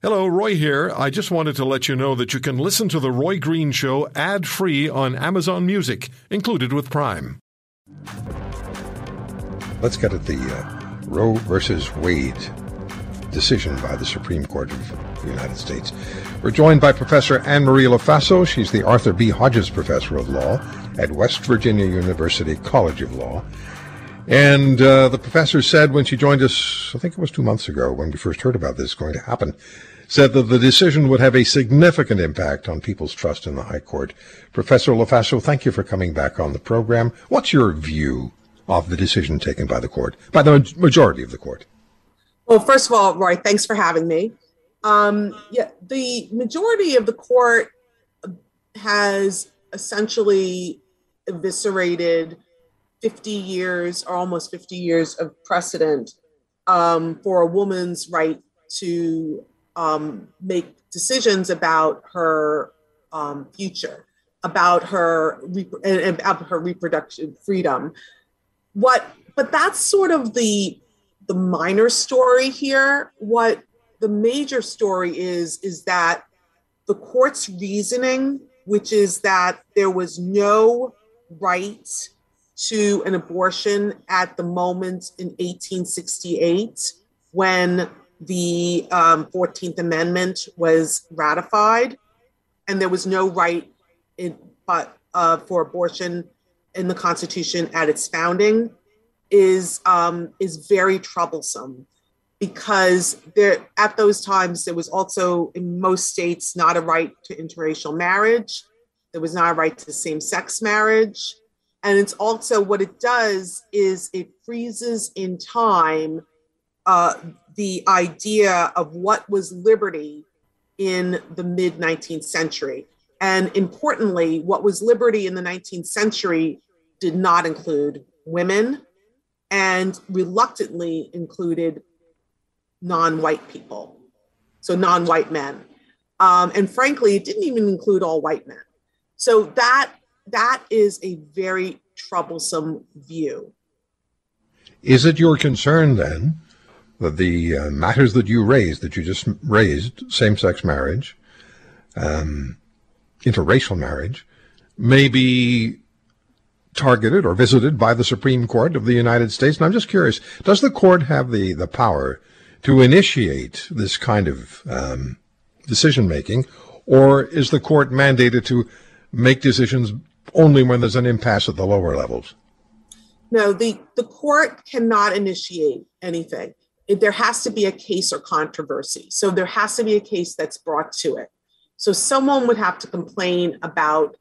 Hello, Roy here. I just wanted to let you know that you can listen to The Roy Green Show ad free on Amazon Music, included with Prime. Let's get at the uh, Roe versus Wade decision by the Supreme Court of the United States. We're joined by Professor Anne Marie Lofaso. She's the Arthur B. Hodges Professor of Law at West Virginia University College of Law. And uh, the professor said when she joined us, I think it was two months ago when we first heard about this going to happen, said that the decision would have a significant impact on people's trust in the High Court. Professor Lofaso, thank you for coming back on the program. What's your view of the decision taken by the court, by the majority of the court? Well, first of all, Roy, thanks for having me. Um, yeah, the majority of the court has essentially eviscerated 50 years or almost 50 years of precedent um, for a woman's right to um, make decisions about her um, future, about her and about her reproduction freedom. What, but that's sort of the the minor story here. What the major story is is that the court's reasoning, which is that there was no right to an abortion at the moment in 1868 when the um, 14th Amendment was ratified, and there was no right in, but uh, for abortion in the Constitution at its founding, is um, is very troublesome because there at those times there was also in most states not a right to interracial marriage, there was not a right to same-sex marriage, and it's also what it does is it freezes in time uh, the idea of what was liberty in the mid 19th century. And importantly, what was liberty in the 19th century did not include women and reluctantly included non white people, so non white men. Um, and frankly, it didn't even include all white men. So that that is a very troublesome view. Is it your concern then that the uh, matters that you raised, that you just raised, same-sex marriage, um, interracial marriage, may be targeted or visited by the Supreme Court of the United States? And I'm just curious, does the court have the, the power to initiate this kind of um, decision making, or is the court mandated to make decisions only when there's an impasse at the lower levels? No, the, the court cannot initiate anything. It, there has to be a case or controversy. So there has to be a case that's brought to it. So someone would have to complain about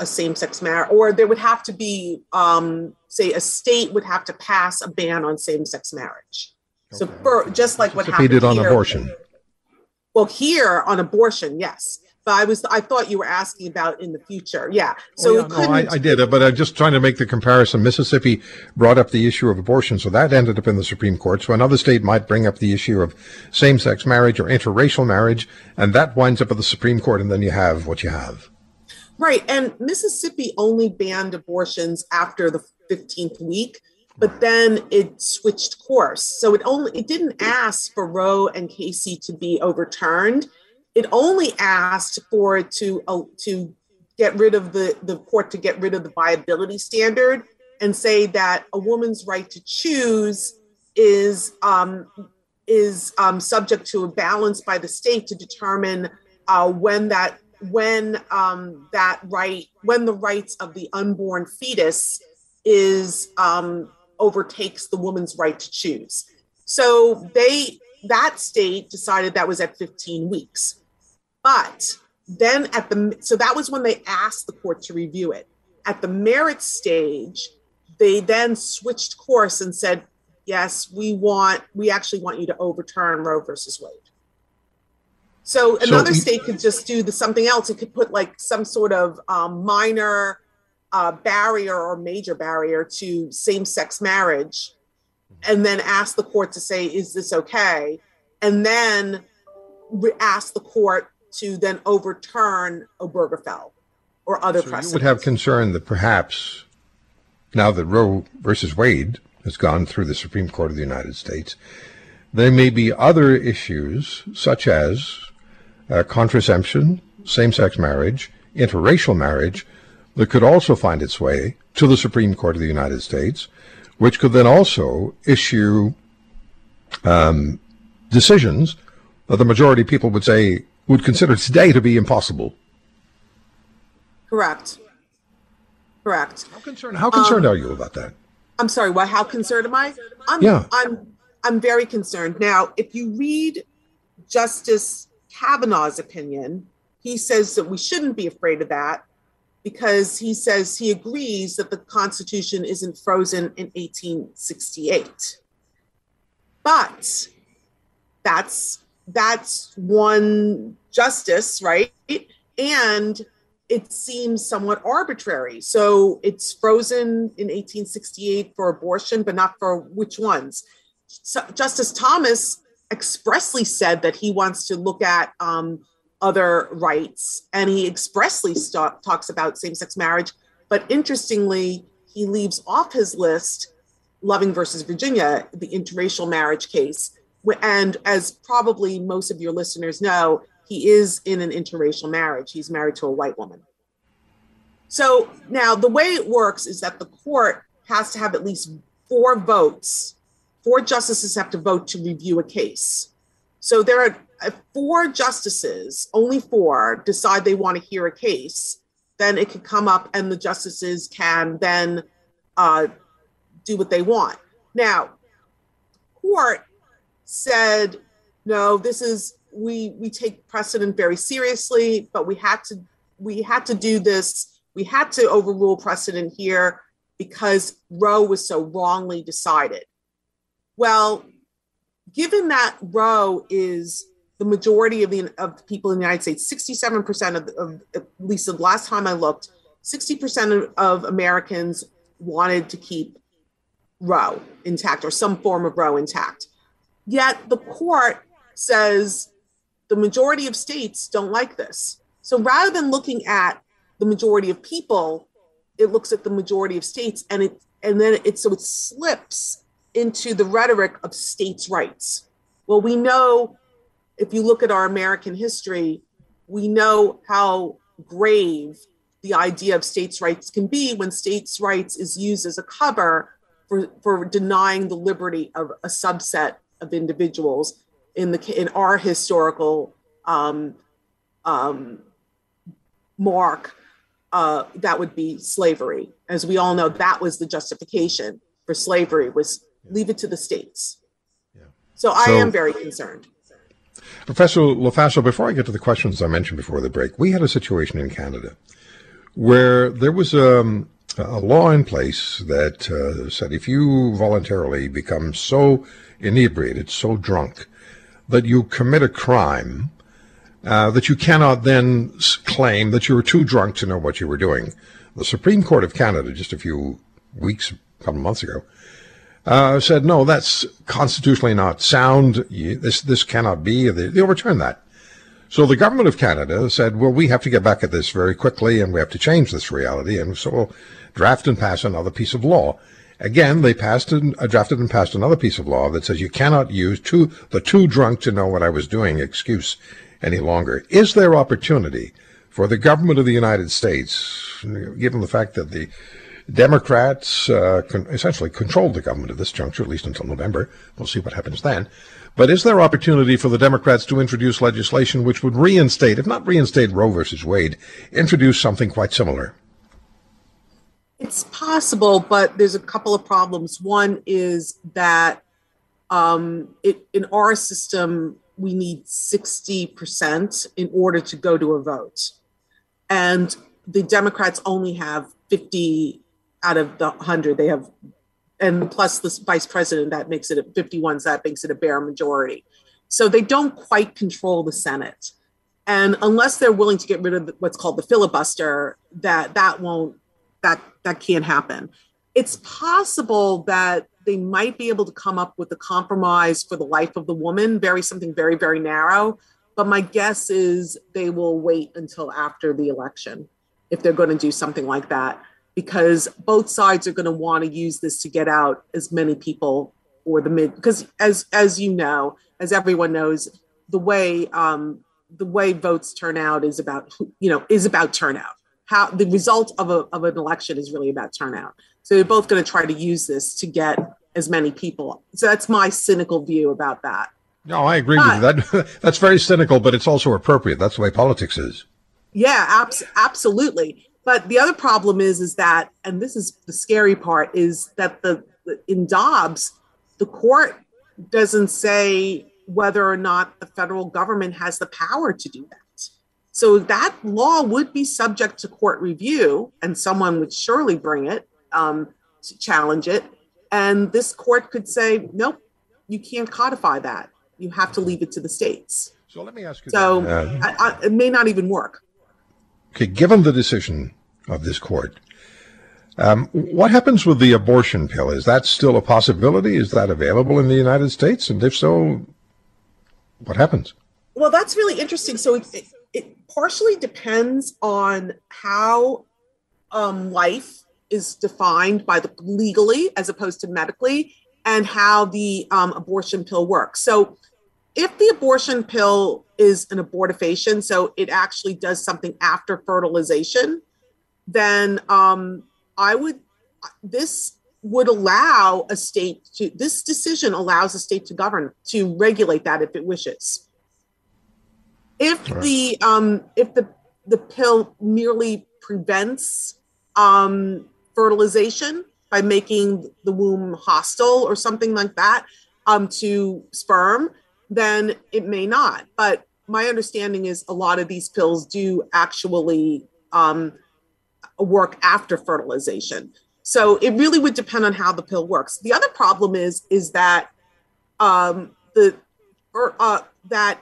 a same-sex marriage, or there would have to be, um, say, a state would have to pass a ban on same-sex marriage. Okay. So for just like what happened on here, abortion. Well, here on abortion, yes. But I was I thought you were asking about in the future. Yeah. So oh, yeah, no, I, I, did, but I'm just trying to make the comparison. Mississippi brought up the issue of abortion, so that ended up in the Supreme Court. So another state might bring up the issue of same-sex marriage or interracial marriage, and that winds up at the Supreme Court, and then you have what you have. Right. And Mississippi only banned abortions after the 15th week but then it switched course. So it only it didn't ask for Roe and Casey to be overturned. It only asked for to uh, to get rid of the the court to get rid of the viability standard and say that a woman's right to choose is um, is um, subject to a balance by the state to determine uh, when that when um, that right when the rights of the unborn fetus is um, overtakes the woman's right to choose. So they that state decided that was at 15 weeks. But then at the so that was when they asked the court to review it. At the merit stage, they then switched course and said, "Yes, we want we actually want you to overturn Roe versus Wade." So another so, state could just do the something else. It could put like some sort of um, minor uh, barrier or major barrier to same sex marriage and then ask the court to say, is this okay? And then re- ask the court to then overturn Obergefell or other so precedents. You would have concern that perhaps now that Roe versus Wade has gone through the Supreme Court of the United States, there may be other issues such as uh, contraception, same sex marriage, interracial marriage that could also find its way to the Supreme Court of the United States, which could then also issue um, decisions that the majority of people would say would consider today to be impossible. Correct. Correct. How concerned, how concerned um, are you about that? I'm sorry, what how concerned am I? I'm yeah. I'm I'm very concerned. Now, if you read Justice Kavanaugh's opinion, he says that we shouldn't be afraid of that because he says he agrees that the Constitution isn't frozen in 1868. But that's that's one justice, right? And it seems somewhat arbitrary. So it's frozen in 1868 for abortion, but not for which ones? So Justice Thomas expressly said that he wants to look at um, other rights, and he expressly st- talks about same sex marriage. But interestingly, he leaves off his list Loving versus Virginia, the interracial marriage case. And as probably most of your listeners know, he is in an interracial marriage. He's married to a white woman. So now the way it works is that the court has to have at least four votes. Four justices have to vote to review a case. So there are uh, four justices, only four, decide they want to hear a case. Then it can come up, and the justices can then uh, do what they want. Now, court said, no, this is we we take precedent very seriously, but we had to we had to do this. We had to overrule precedent here because Roe was so wrongly decided. Well, given that Roe is the majority of the of people in the United States, 67% of, of at least the last time I looked, 60% of, of Americans wanted to keep Roe intact or some form of Roe intact. Yet the court says the majority of states don't like this. So rather than looking at the majority of people, it looks at the majority of states and it and then it so it slips into the rhetoric of states' rights. Well, we know if you look at our American history, we know how grave the idea of states' rights can be when states' rights is used as a cover for, for denying the liberty of a subset of individuals in the in our historical um, um, mark uh, that would be slavery. As we all know that was the justification for slavery was leave it to the states. Yeah. so, so i am very concerned. Professor lofaso before i get to the questions i mentioned before the break we had a situation in canada where there was um, a law in place that uh, said if you voluntarily become so inebriated, so drunk, that you commit a crime, uh, that you cannot then claim that you were too drunk to know what you were doing. The Supreme Court of Canada, just a few weeks, a couple months ago, uh, said no, that's constitutionally not sound. This this cannot be. They, they overturned that. So the government of Canada said, well, we have to get back at this very quickly, and we have to change this reality, and so we'll draft and pass another piece of law. Again, they passed and uh, drafted and passed another piece of law that says you cannot use too, the too drunk to know what I was doing excuse any longer. Is there opportunity for the government of the United States, given the fact that the Democrats uh, con- essentially controlled the government at this juncture, at least until November. We'll see what happens then. But is there opportunity for the Democrats to introduce legislation which would reinstate, if not reinstate Roe versus Wade, introduce something quite similar? It's possible, but there's a couple of problems. One is that um, it, in our system, we need 60% in order to go to a vote. And the Democrats only have 50 out of the 100. They have, and plus the vice president, that makes it a 51, so that makes it a bare majority. So they don't quite control the Senate. And unless they're willing to get rid of what's called the filibuster, that that won't that that can't happen. It's possible that they might be able to come up with a compromise for the life of the woman, very something very very narrow. But my guess is they will wait until after the election if they're going to do something like that, because both sides are going to want to use this to get out as many people or the mid because as as you know, as everyone knows, the way um, the way votes turn out is about you know is about turnout. How the result of a of an election is really about turnout. So they're both going to try to use this to get as many people. So that's my cynical view about that. No, I agree but, with you. That that's very cynical, but it's also appropriate. That's the way politics is. Yeah, abs- absolutely. But the other problem is, is that, and this is the scary part, is that the in Dobbs, the court doesn't say whether or not the federal government has the power to do that. So that law would be subject to court review, and someone would surely bring it um, to challenge it. And this court could say, nope, you can't codify that. You have to leave it to the states. So let me ask you. So I, I, it may not even work. Okay, given the decision of this court, um, what happens with the abortion pill? Is that still a possibility? Is that available in the United States? And if so, what happens? Well, that's really interesting. So it, it, partially depends on how um, life is defined by the legally as opposed to medically, and how the um, abortion pill works. So if the abortion pill is an abortifacient, so it actually does something after fertilization, then um, I would, this would allow a state to, this decision allows a state to govern, to regulate that if it wishes. If right. the, um, if the, the pill merely prevents um, fertilization by making the womb hostile or something like that um, to sperm, then it may not. But my understanding is a lot of these pills do actually um, work after fertilization. So it really would depend on how the pill works. The other problem is is that um, the or uh, that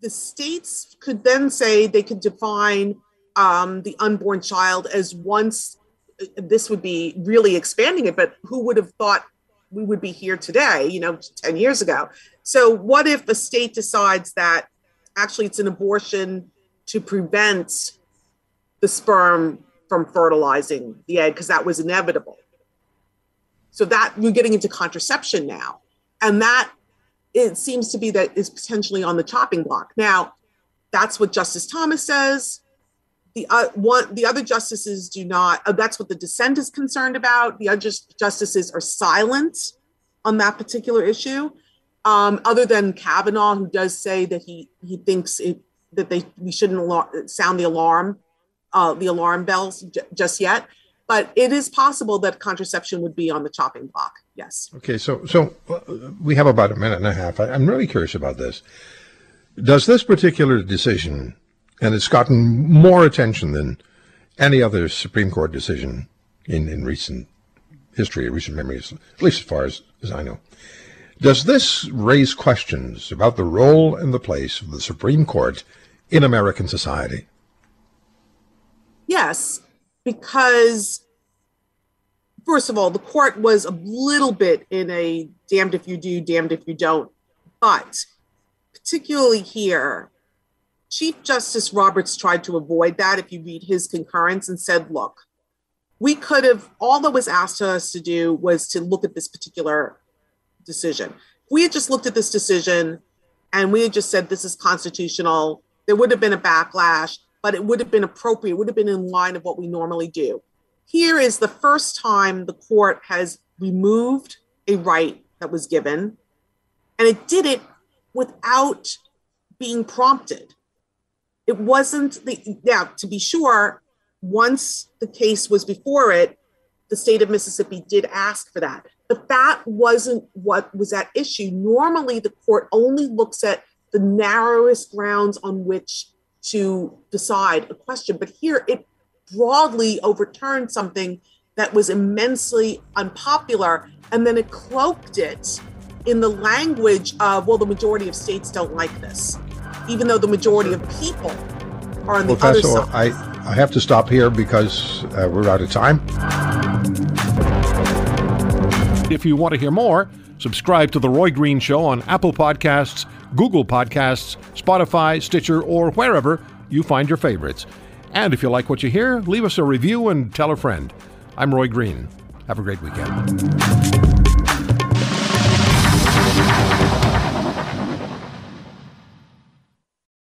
the states could then say they could define um, the unborn child as once this would be really expanding it, but who would have thought we would be here today, you know, 10 years ago? So, what if the state decides that actually it's an abortion to prevent the sperm from fertilizing the egg because that was inevitable? So, that we're getting into contraception now. And that it seems to be that is potentially on the chopping block. Now, that's what Justice Thomas says. The uh, one, the other justices do not. Uh, that's what the dissent is concerned about. The other justices are silent on that particular issue um, other than Kavanaugh, who does say that he he thinks it, that they we shouldn't alar- sound the alarm uh, the alarm bells j- just yet. But it is possible that contraception would be on the chopping block. Yes. Okay, so so uh, we have about a minute and a half. I, I'm really curious about this. Does this particular decision, and it's gotten more attention than any other Supreme Court decision in, in recent history, recent memories, at least as far as, as I know. Does this raise questions about the role and the place of the Supreme Court in American society? Yes, because first of all, the court was a little bit in a damned if you do, damned if you don't. But particularly here, Chief Justice Roberts tried to avoid that if you read his concurrence and said, look, we could have, all that was asked of us to do was to look at this particular decision. If we had just looked at this decision and we had just said this is constitutional, there would have been a backlash, but it would have been appropriate, it would have been in line of what we normally do. Here is the first time the court has removed a right that was given, and it did it without being prompted. It wasn't the, now, to be sure, once the case was before it, the state of Mississippi did ask for that. But that wasn't what was at issue. Normally, the court only looks at the narrowest grounds on which to decide a question. But here, it broadly overturned something that was immensely unpopular, and then it cloaked it in the language of, well, the majority of states don't like this, even though the majority of people are on the other side. I, I have to stop here because uh, we're out of time. If you want to hear more, subscribe to The Roy Green Show on Apple Podcasts, Google Podcasts, Spotify, Stitcher, or wherever you find your favorites. And if you like what you hear, leave us a review and tell a friend. I'm Roy Green. Have a great weekend.